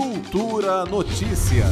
Cultura Notícias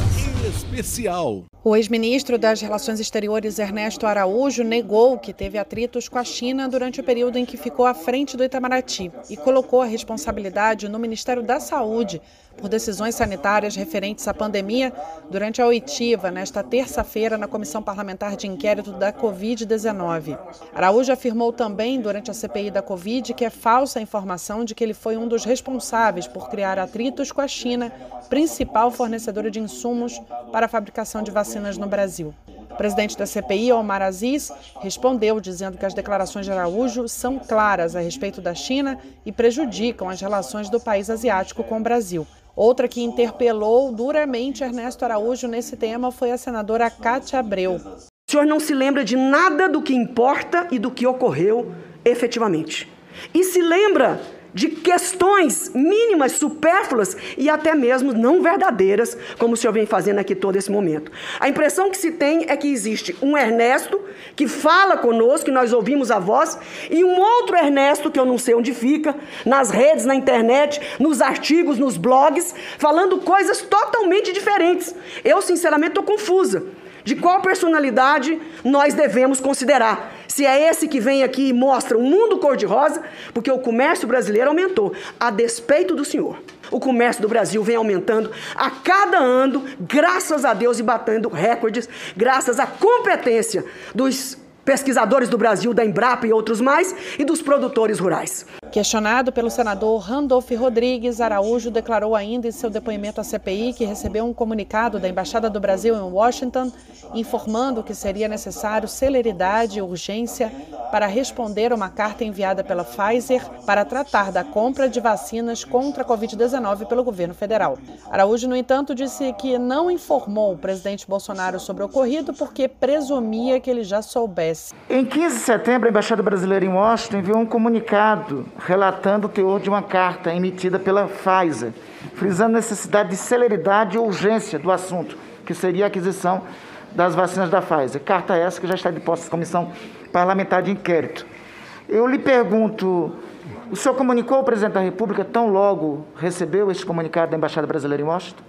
Especial. O ex-ministro das Relações Exteriores Ernesto Araújo negou que teve atritos com a China durante o período em que ficou à frente do Itamaraty e colocou a responsabilidade no Ministério da Saúde por decisões sanitárias referentes à pandemia durante a oitiva nesta terça-feira na Comissão Parlamentar de Inquérito da Covid-19. Araújo afirmou também durante a CPI da Covid que é falsa a informação de que ele foi um dos responsáveis por criar atritos com a China, principal fornecedora de insumos para a fabricação de vacinas no Brasil. O presidente da CPI, Omar Aziz, respondeu dizendo que as declarações de Araújo são claras a respeito da China e prejudicam as relações do país asiático com o Brasil. Outra que interpelou duramente Ernesto Araújo nesse tema foi a senadora Cátia Abreu. O senhor não se lembra de nada do que importa e do que ocorreu efetivamente. E se lembra de questões mínimas, supérfluas e até mesmo não verdadeiras, como o senhor vem fazendo aqui todo esse momento. A impressão que se tem é que existe um Ernesto que fala conosco, que nós ouvimos a voz, e um outro Ernesto, que eu não sei onde fica, nas redes, na internet, nos artigos, nos blogs, falando coisas totalmente diferentes. Eu, sinceramente, estou confusa de qual personalidade nós devemos considerar. Se é esse que vem aqui e mostra um mundo cor-de-rosa, porque o comércio brasileiro aumentou, a despeito do senhor. O comércio do Brasil vem aumentando a cada ano, graças a Deus, e batendo recordes, graças à competência dos pesquisadores do Brasil, da Embrapa e outros mais, e dos produtores rurais. Questionado pelo senador Randolph Rodrigues, Araújo declarou ainda em seu depoimento à CPI que recebeu um comunicado da Embaixada do Brasil em Washington informando que seria necessário celeridade e urgência para responder a uma carta enviada pela Pfizer para tratar da compra de vacinas contra a Covid-19 pelo governo federal. Araújo, no entanto, disse que não informou o presidente Bolsonaro sobre o ocorrido porque presumia que ele já soubesse. Em 15 de setembro, a Embaixada Brasileira em Washington enviou um comunicado relatando o teor de uma carta emitida pela Pfizer, frisando a necessidade de celeridade e urgência do assunto, que seria a aquisição das vacinas da Pfizer. Carta essa que já está de posse da Comissão Parlamentar de Inquérito. Eu lhe pergunto, o senhor comunicou ao presidente da República tão logo recebeu este comunicado da Embaixada Brasileira em Washington?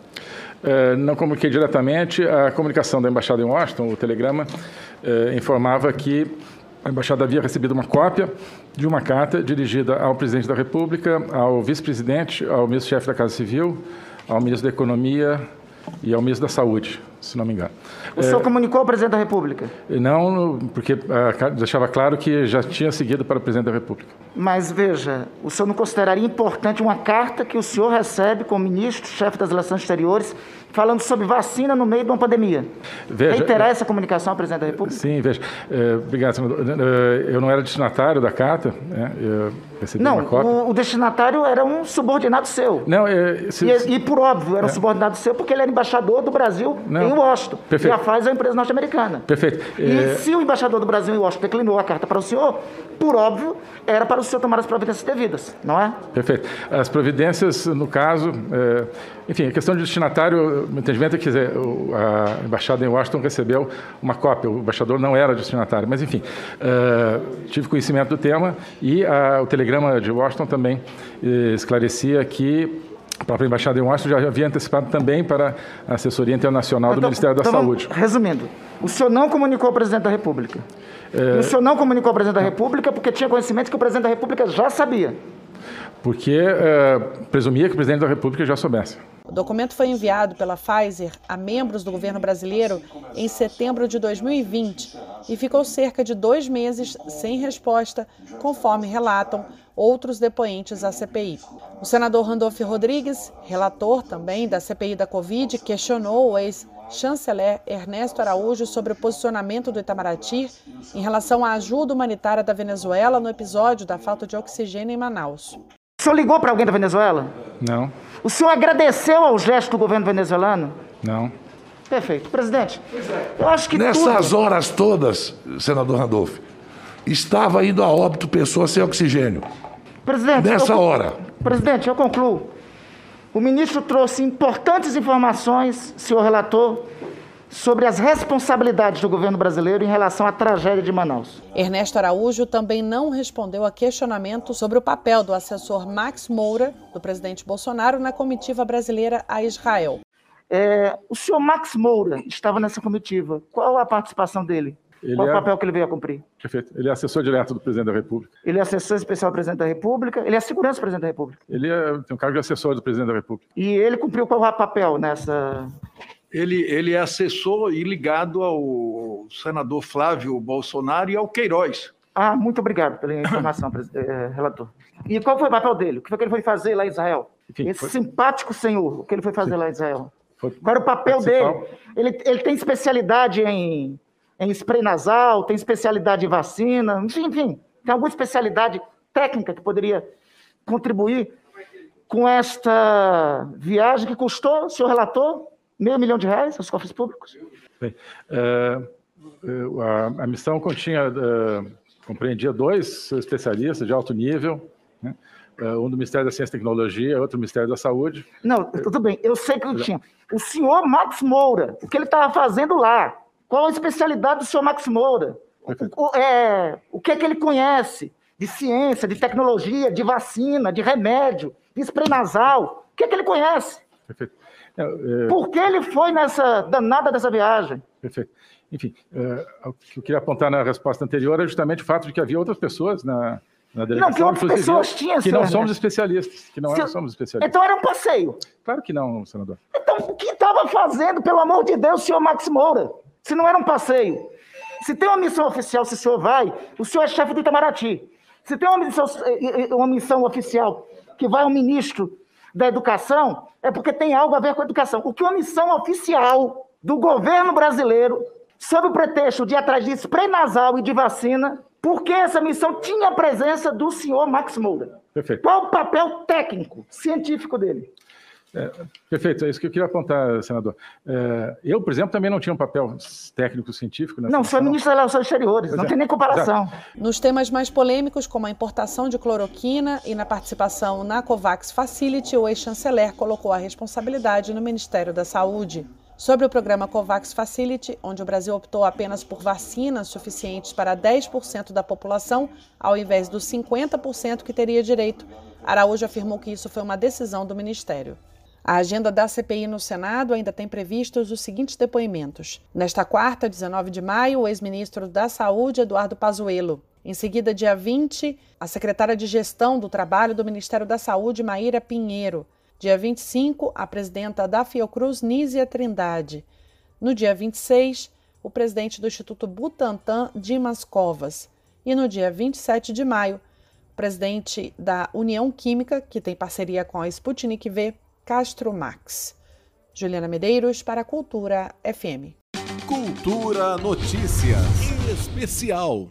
É, não comuniquei diretamente. A comunicação da Embaixada em Washington, o telegrama, é, informava que a embaixada havia recebido uma cópia de uma carta dirigida ao presidente da República, ao vice-presidente, ao ministro-chefe da Casa Civil, ao ministro da Economia e ao ministro da Saúde, se não me engano. O senhor é, comunicou ao presidente da República? Não, porque uh, deixava claro que já tinha seguido para o presidente da República. Mas veja, o senhor não consideraria importante uma carta que o senhor recebe como ministro, chefe das relações exteriores, falando sobre vacina no meio de uma pandemia. Veja, Reiterar essa comunicação ao presidente da República? Sim, veja. É, obrigado, senador. É, eu não era destinatário da carta, né? eu recebi não. O, o destinatário era um subordinado seu. Não, é, se, e, e, por óbvio, era um é. subordinado seu porque ele era embaixador do Brasil não, em Washington. Perfeito. E a Pfizer é uma empresa norte-americana. Perfeito. E é. se o embaixador do Brasil em Washington declinou a carta para o senhor, por óbvio, era para o senhor tomar as providências devidas, não é? Perfeito. As providências, no caso, é, enfim, a questão de destinatário, o entendimento é que a embaixada em Washington recebeu uma cópia, o embaixador não era destinatário, mas enfim, é, tive conhecimento do tema e a, o telegrama de Washington também é, esclarecia que a própria embaixada em Washington já havia antecipado também para a assessoria internacional então, do Ministério da então, Saúde. Resumindo, o senhor não comunicou ao presidente da República. É... O senhor não comunicou ao presidente da República porque tinha conhecimento que o presidente da República já sabia. Porque é, presumia que o presidente da República já soubesse. O documento foi enviado pela Pfizer a membros do governo brasileiro em setembro de 2020 e ficou cerca de dois meses sem resposta, conforme relatam outros depoentes à CPI. O senador Randolph Rodrigues, relator também da CPI da Covid, questionou o ex-chanceler Ernesto Araújo sobre o posicionamento do Itamaraty em relação à ajuda humanitária da Venezuela no episódio da falta de oxigênio em Manaus. O senhor ligou para alguém da Venezuela? Não. O senhor agradeceu ao gesto do governo venezuelano? Não. Perfeito. Presidente, eu acho que. Nessas tudo... horas todas, senador Randolph, estava indo a óbito pessoas sem oxigênio. Presidente, nessa eu, hora. Presidente, eu concluo. O ministro trouxe importantes informações, senhor relator, sobre as responsabilidades do governo brasileiro em relação à tragédia de Manaus. Ernesto Araújo também não respondeu a questionamento sobre o papel do assessor Max Moura, do presidente Bolsonaro, na comitiva brasileira a Israel. É, o senhor Max Moura estava nessa comitiva. Qual a participação dele? Ele Qual é... o papel que ele veio a cumprir? Perfeito. Ele é assessor direto do presidente da República. Ele é assessor especial do presidente da República. Ele é segurança do presidente da República. Ele é, tem um cargo de assessor do presidente da República. E ele cumpriu qual papel nessa ele, ele é assessor e ligado ao senador Flávio Bolsonaro e ao Queiroz. Ah, muito obrigado pela informação, eh, relator. E qual foi o papel dele? O que foi que ele foi fazer lá em Israel? Enfim, Esse foi... simpático senhor, o que ele foi fazer Sim. lá em Israel? Foi... Qual era o papel dele? Ele, ele tem especialidade em, em spray nasal, tem especialidade em vacina, enfim, enfim, tem alguma especialidade técnica que poderia contribuir com esta viagem que custou, senhor relator, meio milhão de reais aos cofres públicos? Bem, uh, a, a, missão continha, uh, compreendia dois especialistas de alto nível, né? uh, um do Ministério da Ciência e Tecnologia, outro do Ministério da Saúde. Não, tudo bem, eu sei que eu tinha. O senhor Max Moura, o que ele estava fazendo lá? Qual a especialidade do senhor Max Moura? O, o, é, o que é que ele conhece de ciência, de tecnologia, de vacina, de remédio, de spray nasal? O que é que ele conhece? Perfeito. É, é, Por que ele foi nessa danada dessa viagem? Perfeito. Enfim, é, o que eu queria apontar na resposta anterior é justamente o fato de que havia outras pessoas na, na delegação, não, que outras pessoas tinham, que não somos especialistas, que não Se, somos especialistas. Então era um passeio. Claro que não, senador. Então o que estava fazendo, pelo amor de Deus, senhor Max Moura? Se não era um passeio. Se tem uma missão oficial, se o senhor vai, o senhor é chefe do Itamaraty. Se tem uma missão, uma missão oficial que vai um ministro da educação, é porque tem algo a ver com a educação. O que uma missão oficial do governo brasileiro, sob o pretexto de atrás de spray nasal e de vacina, porque essa missão tinha a presença do senhor Max Moura. Perfeito. Qual o papel técnico, científico dele? É, perfeito, é isso que eu queria apontar, senador. É, eu, por exemplo, também não tinha um papel técnico científico. Não, sou ministro das Relações Exteriores, pois não é. tem nem comparação. Exato. Nos temas mais polêmicos, como a importação de cloroquina e na participação na COVAX Facility, o ex-chanceler colocou a responsabilidade no Ministério da Saúde. Sobre o programa COVAX Facility, onde o Brasil optou apenas por vacinas suficientes para 10% da população, ao invés dos 50% que teria direito, Araújo afirmou que isso foi uma decisão do Ministério. A agenda da CPI no Senado ainda tem previstos os seguintes depoimentos. Nesta quarta, 19 de maio, o ex-ministro da Saúde, Eduardo Pazuello. Em seguida, dia 20, a secretária de Gestão do Trabalho do Ministério da Saúde, Maíra Pinheiro. Dia 25, a presidenta da Fiocruz, Nízia Trindade. No dia 26, o presidente do Instituto Butantan, Dimas Covas. E no dia 27 de maio, o presidente da União Química, que tem parceria com a Sputnik V, Castro Max. Juliana Medeiros para a Cultura FM. Cultura Notícias Especial.